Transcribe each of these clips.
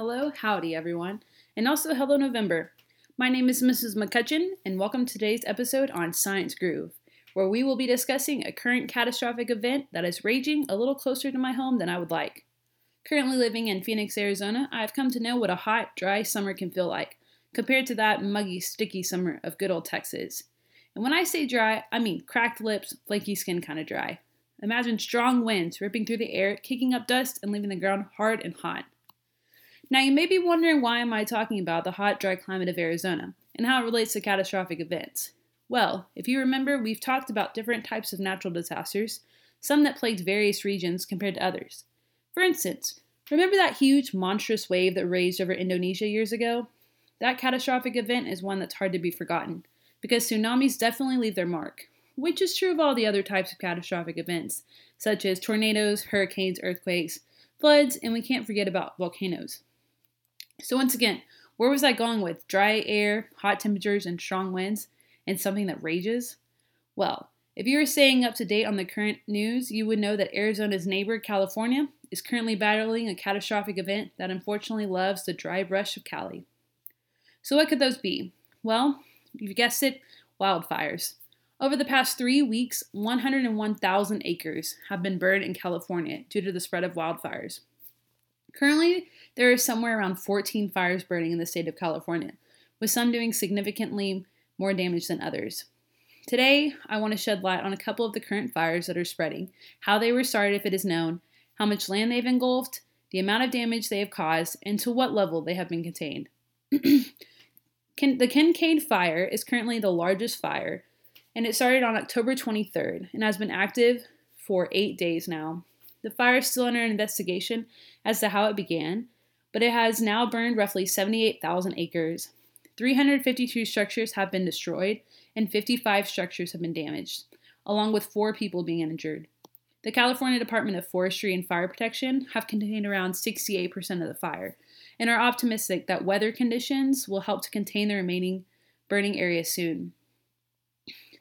hello, howdy, everyone, and also hello, November. My name is Mrs. McCutcheon, and welcome to today's episode on Science Groove, where we will be discussing a current catastrophic event that is raging a little closer to my home than I would like. Currently living in Phoenix, Arizona, I have come to know what a hot, dry summer can feel like, compared to that muggy, sticky summer of good old Texas. And when I say dry, I mean cracked lips, flaky skin kind of dry. Imagine strong winds ripping through the air, kicking up dust and leaving the ground hard and hot. Now you may be wondering why am I talking about the hot, dry climate of Arizona and how it relates to catastrophic events. Well, if you remember, we've talked about different types of natural disasters, some that plagued various regions compared to others. For instance, remember that huge, monstrous wave that raged over Indonesia years ago? That catastrophic event is one that's hard to be forgotten, because tsunamis definitely leave their mark which is true of all the other types of catastrophic events, such as tornadoes, hurricanes, earthquakes, floods, and we can't forget about volcanoes. So, once again, where was I going with dry air, hot temperatures, and strong winds, and something that rages? Well, if you were staying up to date on the current news, you would know that Arizona's neighbor, California, is currently battling a catastrophic event that unfortunately loves the dry brush of Cali. So, what could those be? Well, you've guessed it wildfires. Over the past three weeks, 101,000 acres have been burned in California due to the spread of wildfires. Currently, there are somewhere around 14 fires burning in the state of California, with some doing significantly more damage than others. Today, I want to shed light on a couple of the current fires that are spreading, how they were started if it is known, how much land they've engulfed, the amount of damage they have caused, and to what level they have been contained. the Kincade Fire is currently the largest fire and it started on October 23rd and has been active for eight days now. The fire is still under investigation as to how it began, but it has now burned roughly 78,000 acres. 352 structures have been destroyed, and 55 structures have been damaged, along with four people being injured. The California Department of Forestry and Fire Protection have contained around 68% of the fire and are optimistic that weather conditions will help to contain the remaining burning area soon.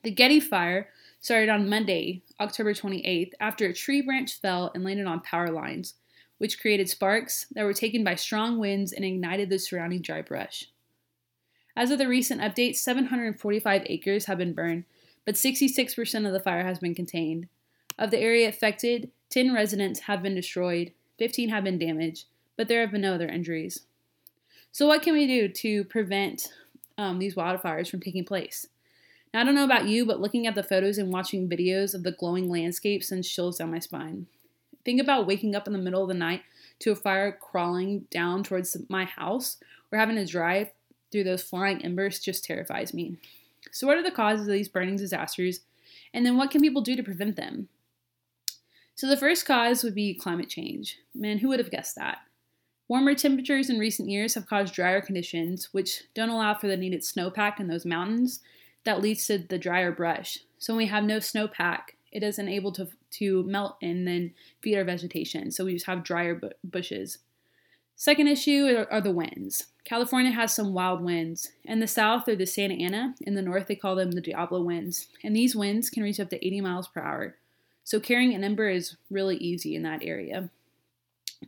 The Getty fire started on Monday, October 28th, after a tree branch fell and landed on power lines, which created sparks that were taken by strong winds and ignited the surrounding dry brush. As of the recent update, 745 acres have been burned, but 66% of the fire has been contained. Of the area affected, 10 residents have been destroyed, 15 have been damaged, but there have been no other injuries. So, what can we do to prevent um, these wildfires from taking place? Now, I don't know about you, but looking at the photos and watching videos of the glowing landscape sends chills down my spine. Think about waking up in the middle of the night to a fire crawling down towards my house or having to drive through those flying embers just terrifies me. So, what are the causes of these burning disasters? And then, what can people do to prevent them? So, the first cause would be climate change. Man, who would have guessed that? Warmer temperatures in recent years have caused drier conditions, which don't allow for the needed snowpack in those mountains that leads to the drier brush. So when we have no snowpack, it isn't able to, to melt and then feed our vegetation. So we just have drier bu- bushes. Second issue are, are, the winds. California has some wild winds. In the south, they're the Santa Ana. In the north, they call them the Diablo winds. And these winds can reach up to 80 miles per hour. So carrying an ember is really easy in that area.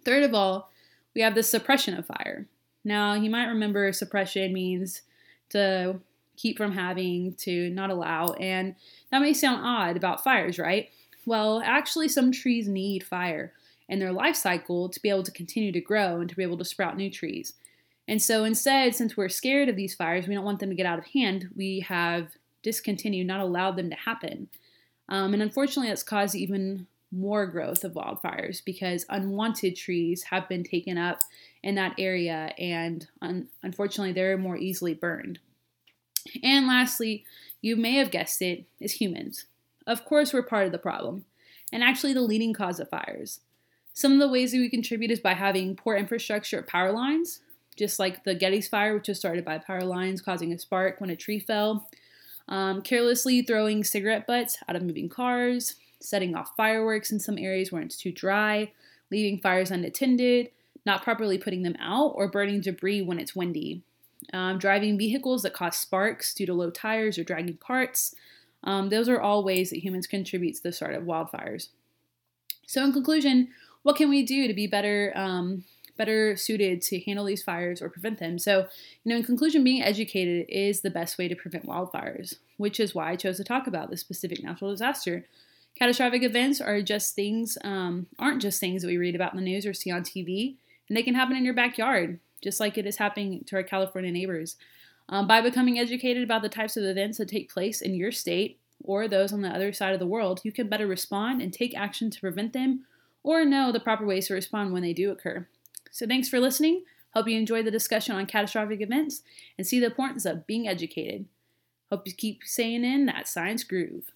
Third of all, we have the suppression of fire. Now, you might remember suppression means to keep from having, to not allow. And that may sound odd about fires, right? Well, actually, some trees need fire in their life cycle to be able to continue to grow and to be able to sprout new trees. And so instead, since we're scared of these fires, we don't want them to get out of hand, we have discontinued, not allowed them to happen. Um, and unfortunately, that's caused even more growth of wildfires because unwanted trees have been taken up in that area and un- unfortunately they're more easily burned. And lastly, you may have guessed it, is humans. Of course, we're part of the problem, and actually the leading cause of fires. Some of the ways that we contribute is by having poor infrastructure at power lines, just like the Getty's fire, which was started by power lines causing a spark when a tree fell, um, carelessly throwing cigarette butts out of moving cars, setting off fireworks in some areas where it's too dry, leaving fires unattended, not properly putting them out, or burning debris when it's windy um, driving vehicles that cause sparks due to low tires or dragging parts. Um, those are all ways that humans contribute to the start of wildfires. So, in conclusion, what can we do to be better um, better suited to handle these fires or prevent them. So, you know, in conclusion, being educated is the best way to prevent wildfires, which is why I chose to talk about this specific natural disaster. Catastrophic events are just things, um, aren't just things that we read about in the news or see on TV, and they can happen in your backyard, just like it is happening to our California neighbors. Um, by becoming educated about the types of events that take place in your state or those on the other side of the world, you can better respond and take action to prevent them or know the proper ways to respond when they do occur. So, thanks for listening. Hope you enjoyed the discussion on catastrophic events and see the importance of being educated. Hope you keep staying in that science groove.